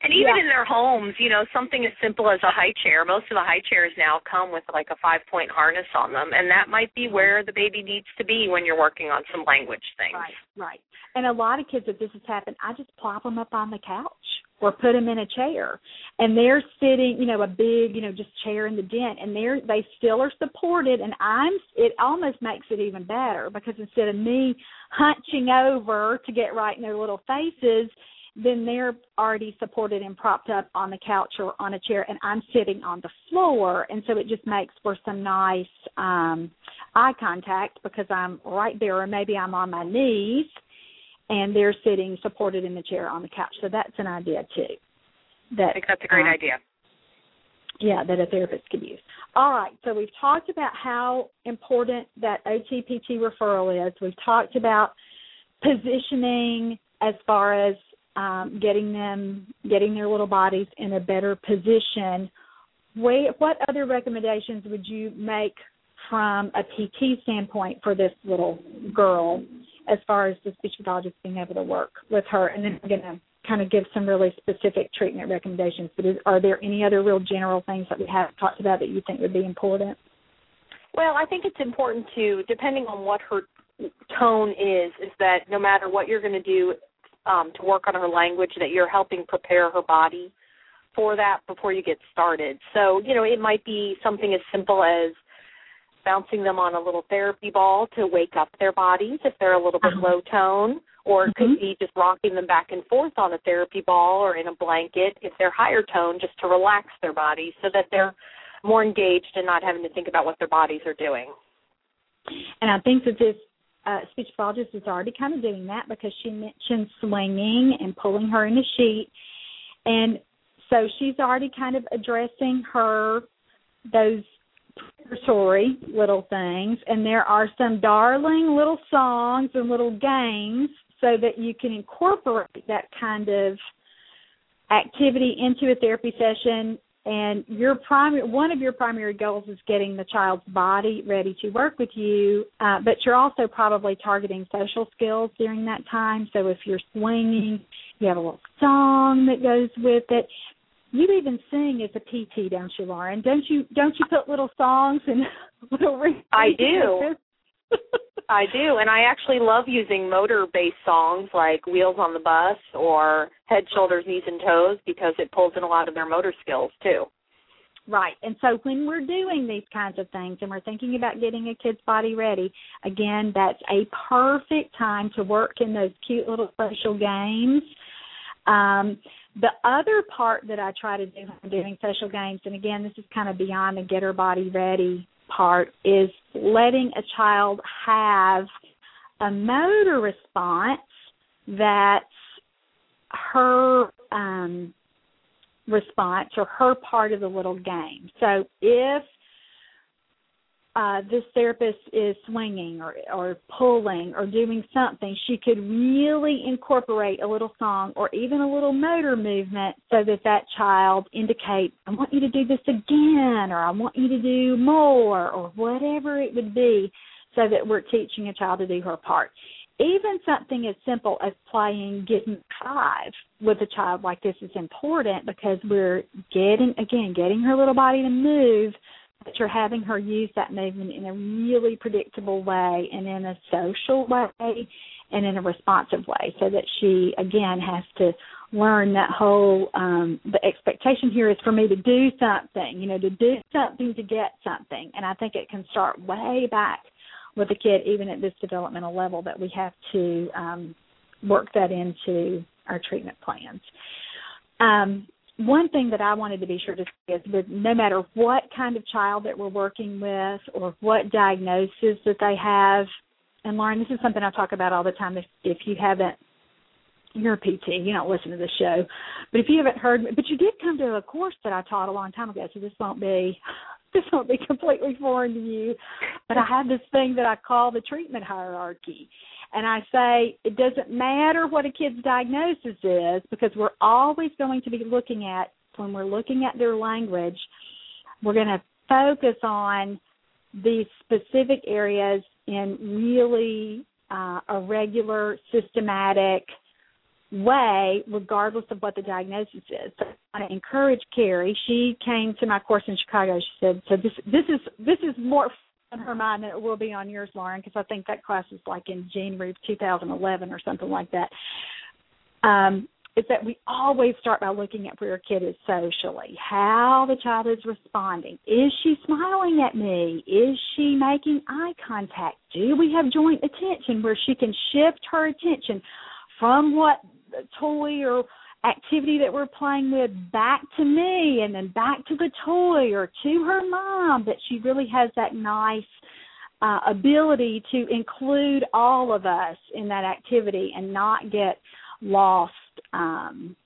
And even Yeah. in their homes, you know, something as simple as a high chair. Most of the high chairs now come with like a five point harness on them, and that might be where the baby needs to be when you're working on some language things. Right, right. And a lot of kids, if this has happened, I just plop them up on the couch or put them in a chair, and they're sitting, you know, a big, you know, just chair in the den, and they're they still are supported. And I'm, it almost makes it even better because instead of me hunching over to get right in their little faces, then they're already supported and propped up on the couch or on a chair, and I'm sitting on the floor, and so it just makes for some nice um eye contact because I'm right there, or maybe I'm on my knees, and they're sitting supported in the chair on the couch. So that's an idea too. That I think that's a great um, idea. yeah, that a therapist could use. All right, so we've talked about how important that OTPT referral is. We've talked about positioning as far as um, getting them getting their little bodies in a better position. What other recommendations would you make from a PT standpoint for this little girl as far as the speech pathologist being able to work with her? And then I'm going to kind of give some really specific treatment recommendations. But is, are there any other real general things that we haven't talked about that you think would be important? Well, I think it's important to, depending on what her tone is, is that no matter what you're going to do um, to work on her language, that you're helping prepare her body for that before you get started. So, you know, it might be something as simple as bouncing them on a little therapy ball to wake up their bodies if they're a little bit Uh-huh. low tone, or it could be just rocking them back and forth on a therapy ball or in a blanket if they're higher tone, just to relax their bodies so that they're more engaged and not having to think about what their bodies are doing. And I think that this uh, speech pathologist is already kind of doing that because she mentioned swinging and pulling her in a sheet, and so she's already kind of addressing her those preparatory little things. And there are some darling little songs and little games so that you can incorporate that kind of activity into a therapy session and your primary one of your primary goals is getting the child's body ready to work with you uh, but you're also probably targeting social skills during that time. So if you're swinging you have a little song that goes with it. You even sing as a pt don't you lauren? Don't you don't you put little songs and little I do. I do, and I actually love using motor-based songs like "Wheels on the Bus" or "Head, Shoulders, Knees, and Toes" because it pulls in a lot of their motor skills too. Right. And so when we're doing these kinds of things and we're thinking about getting a kid's body ready, again, that's a perfect time to work in those cute little social games. Um, the other part that I try to do when I'm doing social games, and again, this is kind of beyond the get her body ready part, is letting a child have a motor response that's her um response or her part of the little game. So if uh, this therapist is swinging or or pulling or doing something, she could really incorporate a little song or even a little motor movement so that that child indicates, "I want you to do this again," or "I want you to do more," or whatever it would be, so that we're teaching a child to do her part. Even something as simple as playing getting five with a child like this is important because we're getting again getting her little body to move but you're having her use that movement in a really predictable way and in a social way and in a responsive way so that she again has to learn that whole um the expectation here is for me to do something you know to do something to get something and i think it can start way back with a kid, even at this developmental level, that we have to um, work that into our treatment plans. Um, one thing that I wanted to be sure to say is that no matter what kind of child that we're working with or what diagnosis that they have, and Lauren, this is something I talk about all the time. If, if you haven't you're a PT, you don't listen to the show. But if you haven't heard, but you did come to a course that I taught a long time ago, so this won't be this won't be completely foreign to you. But I have this thing that I call the treatment hierarchy. And I say it doesn't matter what a kid's diagnosis is because we're always going to be looking at when we're looking at their language, we're going to focus on these specific areas in really uh, a regular, systematic way, regardless of what the diagnosis is. So I want to encourage Carrie. She came to my course in Chicago. She said, "So this this is this is more on her mind than it will be on yours, Lauren, because I think that class is like in January of 2011 or something like that." Um, is that we always start by looking at where a kid is socially, how the child is responding. Is she smiling at me? Is she making eye contact? Do we have joint attention where she can shift her attention from what toy or activity that we're playing with back to me and then back to the toy or to her mom that she really has that nice uh, ability to include all of us in that activity and not get lost um,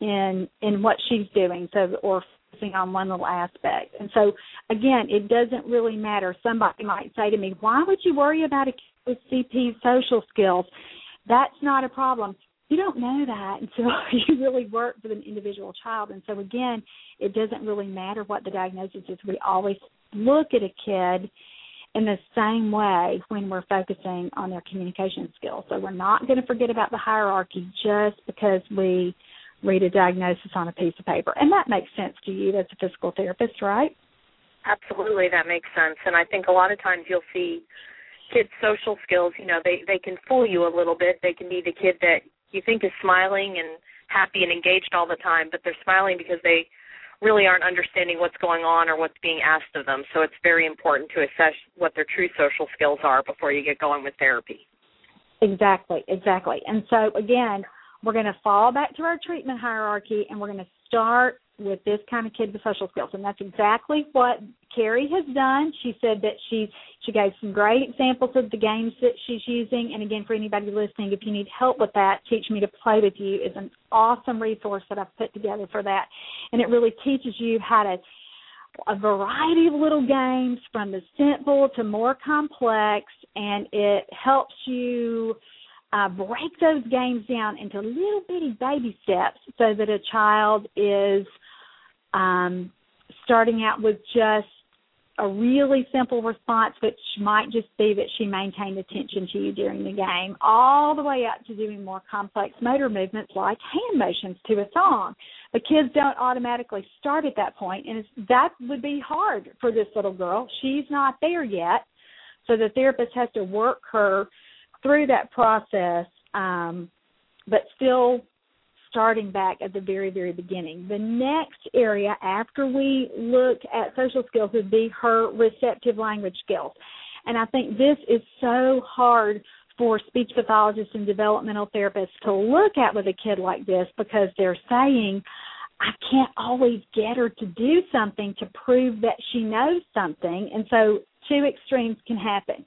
in in what she's doing. So or focusing on one little aspect. And so again, it doesn't really matter. Somebody might say to me, "Why would you worry about a kid with CP social skills?" That's not a problem. You don't know that until you really work with an individual child. And so again, it doesn't really matter what the diagnosis is. We always look at a kid in the same way when we're focusing on their communication skills. So we're not going to forget about the hierarchy just because we read a diagnosis on a piece of paper. And that makes sense to you as a physical therapist, right? Absolutely, that makes sense. And I think a lot of times you'll see kids' social skills, you know, they they can fool you a little bit. They can be the kid that you think is smiling and happy and engaged all the time, but they're smiling because they really aren't understanding what's going on or what's being asked of them. So it's very important to assess what their true social skills are before you get going with therapy. Exactly, exactly. And so again, we're going to fall back to our treatment hierarchy and we're going to start with this kind of kid with social skills. And that's exactly what Carrie has done. She said that she she gave some great examples of the games that she's using. And again, for anybody listening, if you need help with that, Teach Me to Play with You is an awesome resource that I've put together for that. And it really teaches you how to a variety of little games from the simple to more complex and it helps you uh, break those games down into little bitty baby steps so that a child is um, starting out with just a really simple response, which might just be that she maintained attention to you during the game, all the way up to doing more complex motor movements like hand motions to a song. But kids don't automatically start at that point, and that would be hard for this little girl. She's not there yet, so the therapist has to work her through that process, um, but still starting back at the very, very beginning. The next area after we look at social skills would be her receptive language skills. And I think this is so hard for speech pathologists and developmental therapists to look at with a kid like this because they're saying, I can't always get her to do something to prove that she knows something. And so two extremes can happen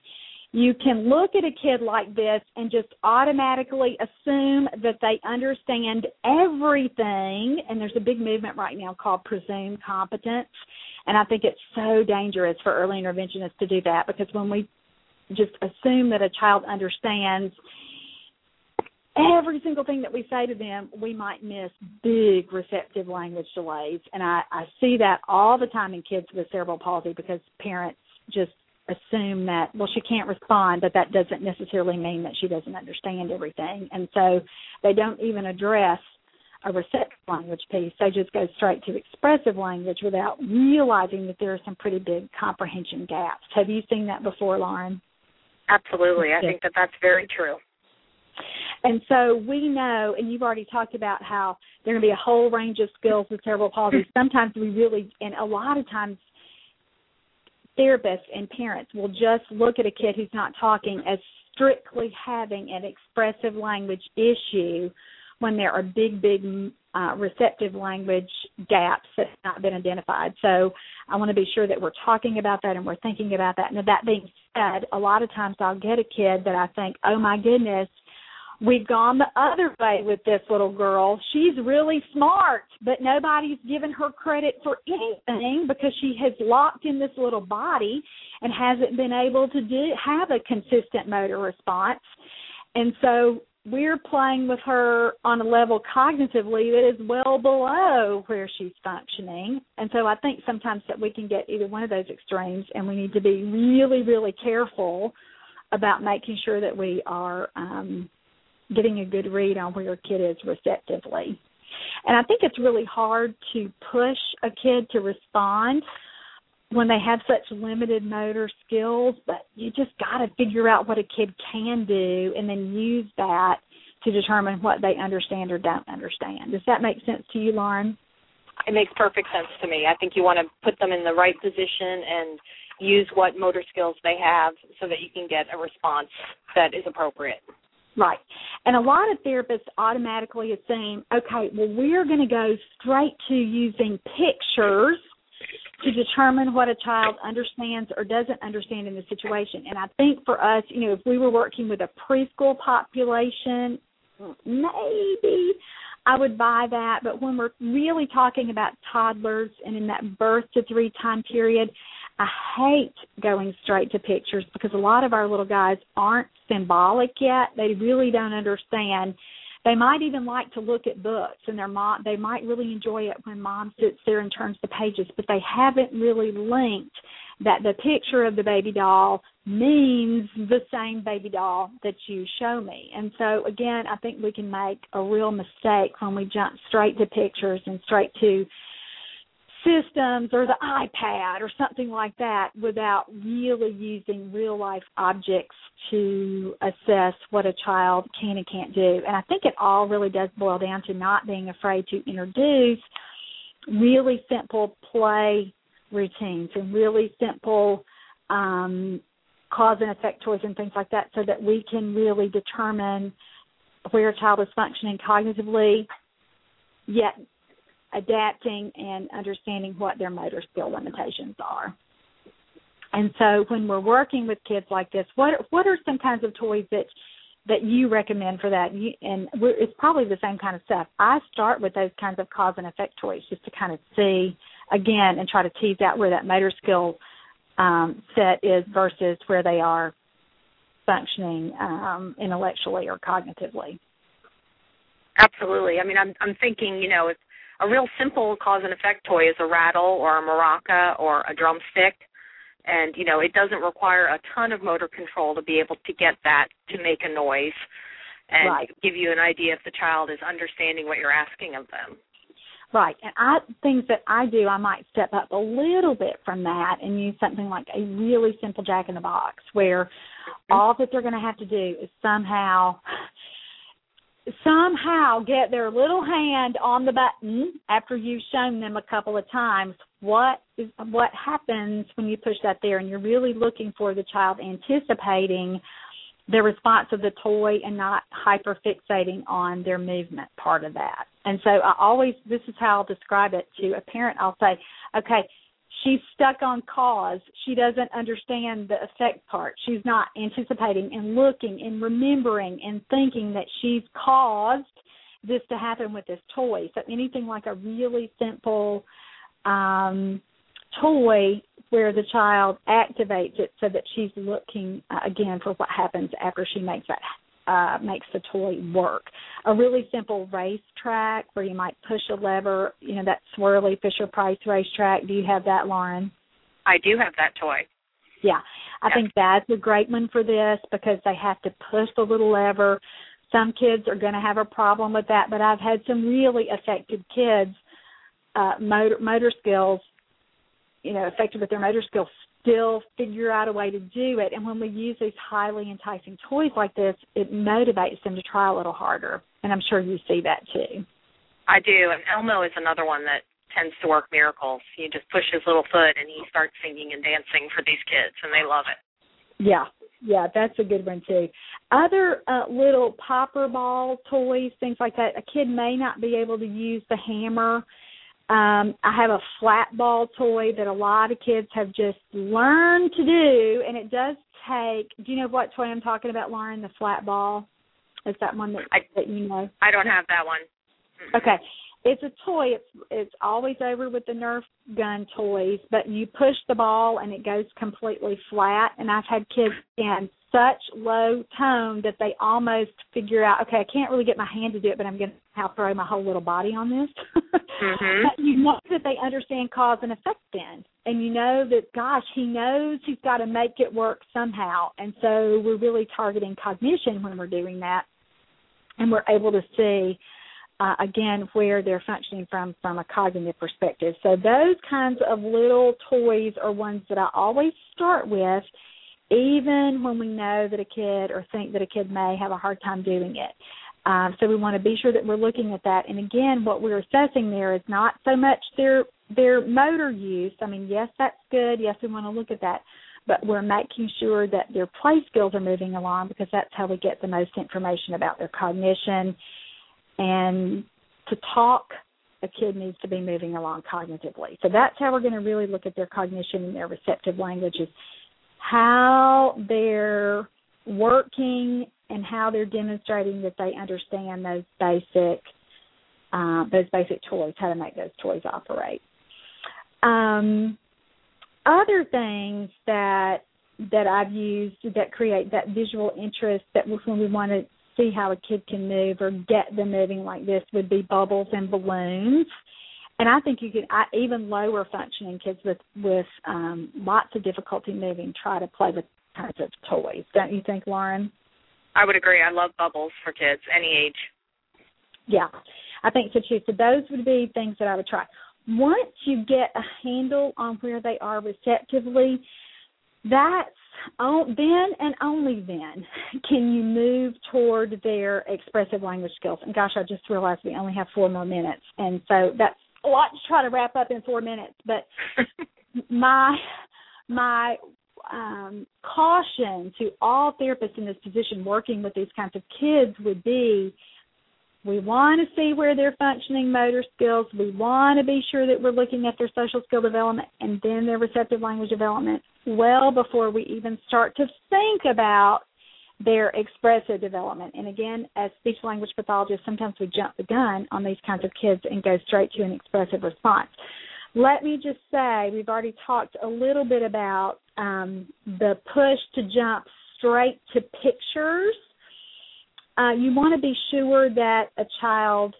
you can look at a kid like this and just automatically assume that they understand everything and there's a big movement right now called presume competence and i think it's so dangerous for early interventionists to do that because when we just assume that a child understands every single thing that we say to them, we might miss big receptive language delays. And I, I see that all the time in kids with cerebral palsy because parents just assume that well she can't respond but that doesn't necessarily mean that she doesn't understand everything. And so they don't even address a receptive language piece. They just go straight to expressive language without realizing that there are some pretty big comprehension gaps. Have you seen that before lauren? Absolutely. I think that that's very true. And so we know, and you've already talked about how there are going to be a whole range of skills with cerebral palsy. Sometimes we really, and a lot of times therapists and parents will just look at a kid who's not talking as strictly having an expressive language issue when there are big, big uh, receptive language gaps that have not been identified. So I want to be sure that we're talking about that and we're thinking about that. And that being said, a lot of times I'll get a kid that I think, oh my goodness, We've gone the other way with this little girl. She's really smart, but nobody's given her credit for anything because she has locked in this little body and hasn't been able to do have a consistent motor response. And so we're playing with her on a level cognitively that is well below where she's functioning. And so I think sometimes that we can get either one of those extremes and we need to be really, really careful about making sure that we are um getting a good read on where your kid is receptively. And I think it's really hard to push a kid to respond when they have such limited motor skills, but you just got to figure out what a kid can do and then use that to determine what they understand or don't understand. Does that make sense to you, Lauren? It makes perfect sense to me. I think you want to put them in the right position and use what motor skills they have so that you can get a response that is appropriate. Right. And a lot of therapists automatically assume, okay, well, we're going to go straight to using pictures to determine what a child understands or doesn't understand in the situation. And I think for us, you know, if we were working with a preschool population, maybe I would buy that. But when we're really talking about toddlers and in that birth to three time period, I hate going straight to pictures because a lot of our little guys aren't symbolic yet. They really don't understand. They might even like to look at books and their mom they might really enjoy it when mom sits there and turns the pages, but they haven't really linked that the picture of the baby doll means the same baby doll that you show me. And so again, I think we can make a real mistake when we jump straight to pictures and straight to systems or the iPad or something like that without really using real life objects to assess what a child can and can't do. And I think it all really does boil down to not being afraid to introduce really simple play routines and really simple um, cause and effect toys and things like that so that we can really determine where a child is functioning cognitively yet adapting and understanding what their motor skill limitations are. And so when we're working with kids like this, what what are some kinds of toys that that you recommend for that? You, and it's probably the same kind of stuff. I start with those kinds of cause and effect toys just to kind of see again and try to tease out where that motor skill um, set is versus where they are functioning um, intellectually or cognitively. Absolutely. I mean, I'm I'm thinking, you know, if a real simple cause and effect toy is a rattle or a maraca or a drumstick and you know it doesn't require a ton of motor control to be able to get that to make a noise and right. give you an idea if the child is understanding what you're asking of them right and i things that i do i might step up a little bit from that and use something like a really simple jack in the box where mm-hmm. all that they're going to have to do is somehow somehow get their little hand on the button after you've shown them a couple of times what is what happens when you push that there and you're really looking for the child anticipating the response of the toy and not hyper fixating on their movement part of that. And so I always this is how I'll describe it to a parent. I'll say, okay, she's stuck on cause. She doesn't understand the effect part. She's not anticipating and looking and remembering and thinking that she's caused this to happen with this toy. So anything like a really simple um toy where the child activates it so that she's looking uh, again for what happens after she makes that uh, makes the toy work. A really simple racetrack where you might push a lever, you know, that swirly Fisher Price racetrack. Do you have that, Lauren? I do have that toy. Yeah, I think that's a great one for this because they have to push the little lever. Some kids are going to have a problem with that, but I've had some really effective kids, uh, motor motor skills, you know, affected with their motor skills still figure out a way to do it. And when we use these highly enticing toys like this, it motivates them to try a little harder. And I'm sure you see that too. I do. And Elmo is another one that tends to work miracles. You just push his little foot and he starts singing and dancing for these kids, and they love it. Yeah, yeah, that's a good one too. Other uh, little popper ball toys, things like that. A kid may not be able to use the hammer um, I have a flat ball toy that a lot of kids have just learned to do, and it does take. Do you know what toy I'm talking about, Lauren? The flat ball. Is that one that I, that you know? I don't have that one. Okay. It's a toy. It's it's always over with the Nerf gun toys, but you push the ball and it goes completely flat. And I've had kids in such low tone that they almost figure out, okay, I can't really get my hand to do it, but I'm going to throw my whole little body on this. mm-hmm. But you know that they understand cause and effect then, and you know that, gosh, he knows he's got to make it work somehow. And so we're really targeting cognition when we're doing that, and we're able to see uh, again where they're functioning from from a cognitive perspective. So those kinds of little toys are ones that I always start with, even when we know that a kid or think that a kid may have a hard time doing it. Um, so we want to be sure that we're looking at that. And again, what we're assessing there is not so much their their motor use. I mean, yes, that's good. Yes, we want to look at that, but we're making sure that their play skills are moving along because that's how we get the most information about their cognition and to talk, a kid needs to be moving along cognitively. So that's how we're going to really look at their cognition and their receptive languages, how they're working and how they're demonstrating that they understand those basic uh, those basic toys, how to make those toys operate. Um, other things that that I've used that create that visual interest that when we want to see how a kid can move or get them moving like this would be bubbles and balloons. And I think you can I, even lower functioning kids with with um, lots of difficulty moving try to play with kinds of toys. Don't you think, Lauren? I would agree. I love bubbles for kids, any age. Yeah, I think so too. So those would be things that I would try. Once you get a handle on where they are receptively, that's then and only then can you move toward their expressive language skills. And gosh, I just realized we only have four more minutes, and so that's a lot to try to wrap up in four minutes. But my my um, caution to all therapists in this position working with these kinds of kids would be we want to see where they're functioning motor skills. We want to be sure that we're looking at their social skill development and then their receptive language development well before we even start to think about their expressive development. And again, as speech language pathologists, sometimes we jump the gun on these kinds of kids and go straight to an expressive response. Let me just say, we've already talked a little bit about um, the push to jump straight to pictures uh, you want to be sure that a child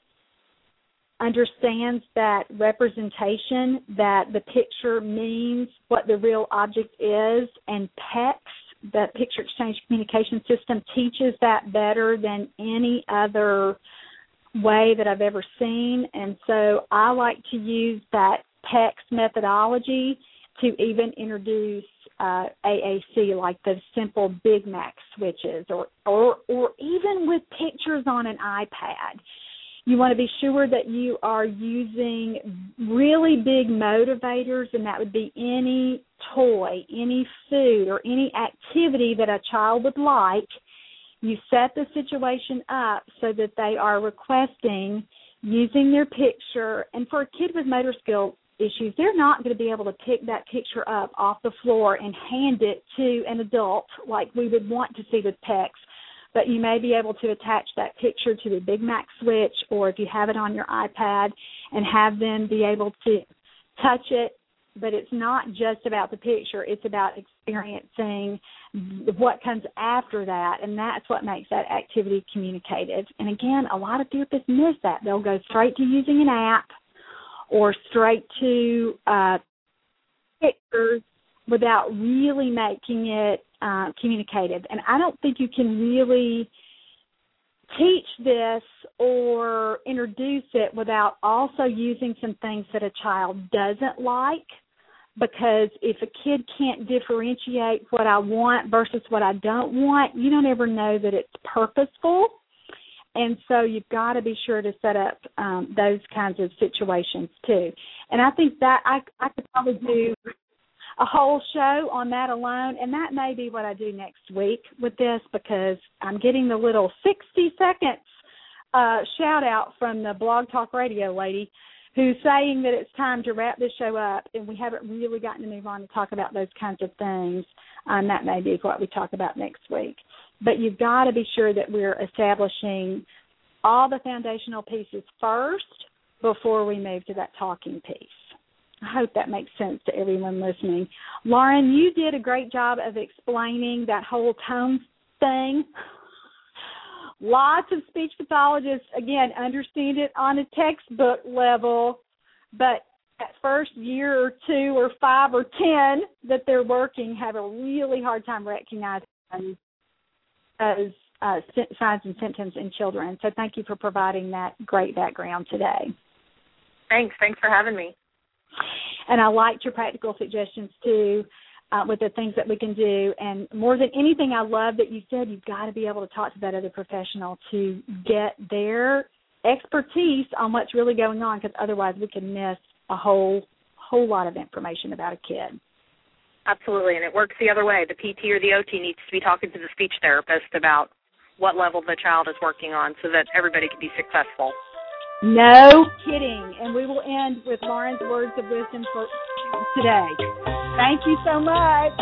understands that representation, that the picture means what the real object is, and PECS, the picture exchange communication system, teaches that better than any other way that I've ever seen. And so I like to use that PECS methodology to even introduce uh, AAC, like the simple Big Mac switches, or or or even with pictures on an iPad. You want to be sure that you are using really big motivators, and that would be any toy, any food, or any activity that a child would like. You set the situation up so that they are requesting using their picture. And for a kid with motor skill issues, they're not going to be able to pick that picture up off the floor and hand it to an adult like we would want to see with PECS. But you may be able to attach that picture to the Big Mac switch, or if you have it on your iPad, and have them be able to touch it. But it's not just about the picture, it's about experiencing what comes after that, and that's what makes that activity communicative. And again, a lot of therapists miss that. They'll go straight to using an app or straight to uh, pictures without really making it uh, communicative. And I don't think you can really teach this or introduce it without also using some things that a child doesn't like. Because if a kid can't differentiate what I want versus what I don't want, you don't ever know that it's purposeful and so you've got to be sure to set up um, those kinds of situations too. And I think that I I could probably do a whole show on that alone, and that may be what I do next week with this because I'm getting the little 60 seconds uh, shout out from the Blog Talk Radio lady who's saying that it's time to wrap this show up, and we haven't really gotten to move on to talk about those kinds of things. Um, that may be what we talk about next week. but you've got to be sure that we're establishing all the foundational pieces first before we move to that talking piece. I hope that makes sense to everyone listening. Lauren, you did a great job of explaining that whole tone thing. Lots of speech pathologists, again, understand it on a textbook level, but that first year or two or five or ten that they're working have a really hard time recognizing those uh, signs and symptoms in children. So thank you for providing that great background today. Thanks. Thanks for having me. And I liked your practical suggestions too. Uh, with the things that we can do. And more than anything, I love that you said you've got to be able to talk to that other professional to get their expertise on what's really going on, because otherwise we can miss a whole whole lot of information about a kid. Absolutely, and it works the other way. The PT or the OT needs to be talking to the speech therapist about what level the child is working on so that everybody can be successful. No kidding. And we will end with Lauren's words of wisdom for today. Thank you so much.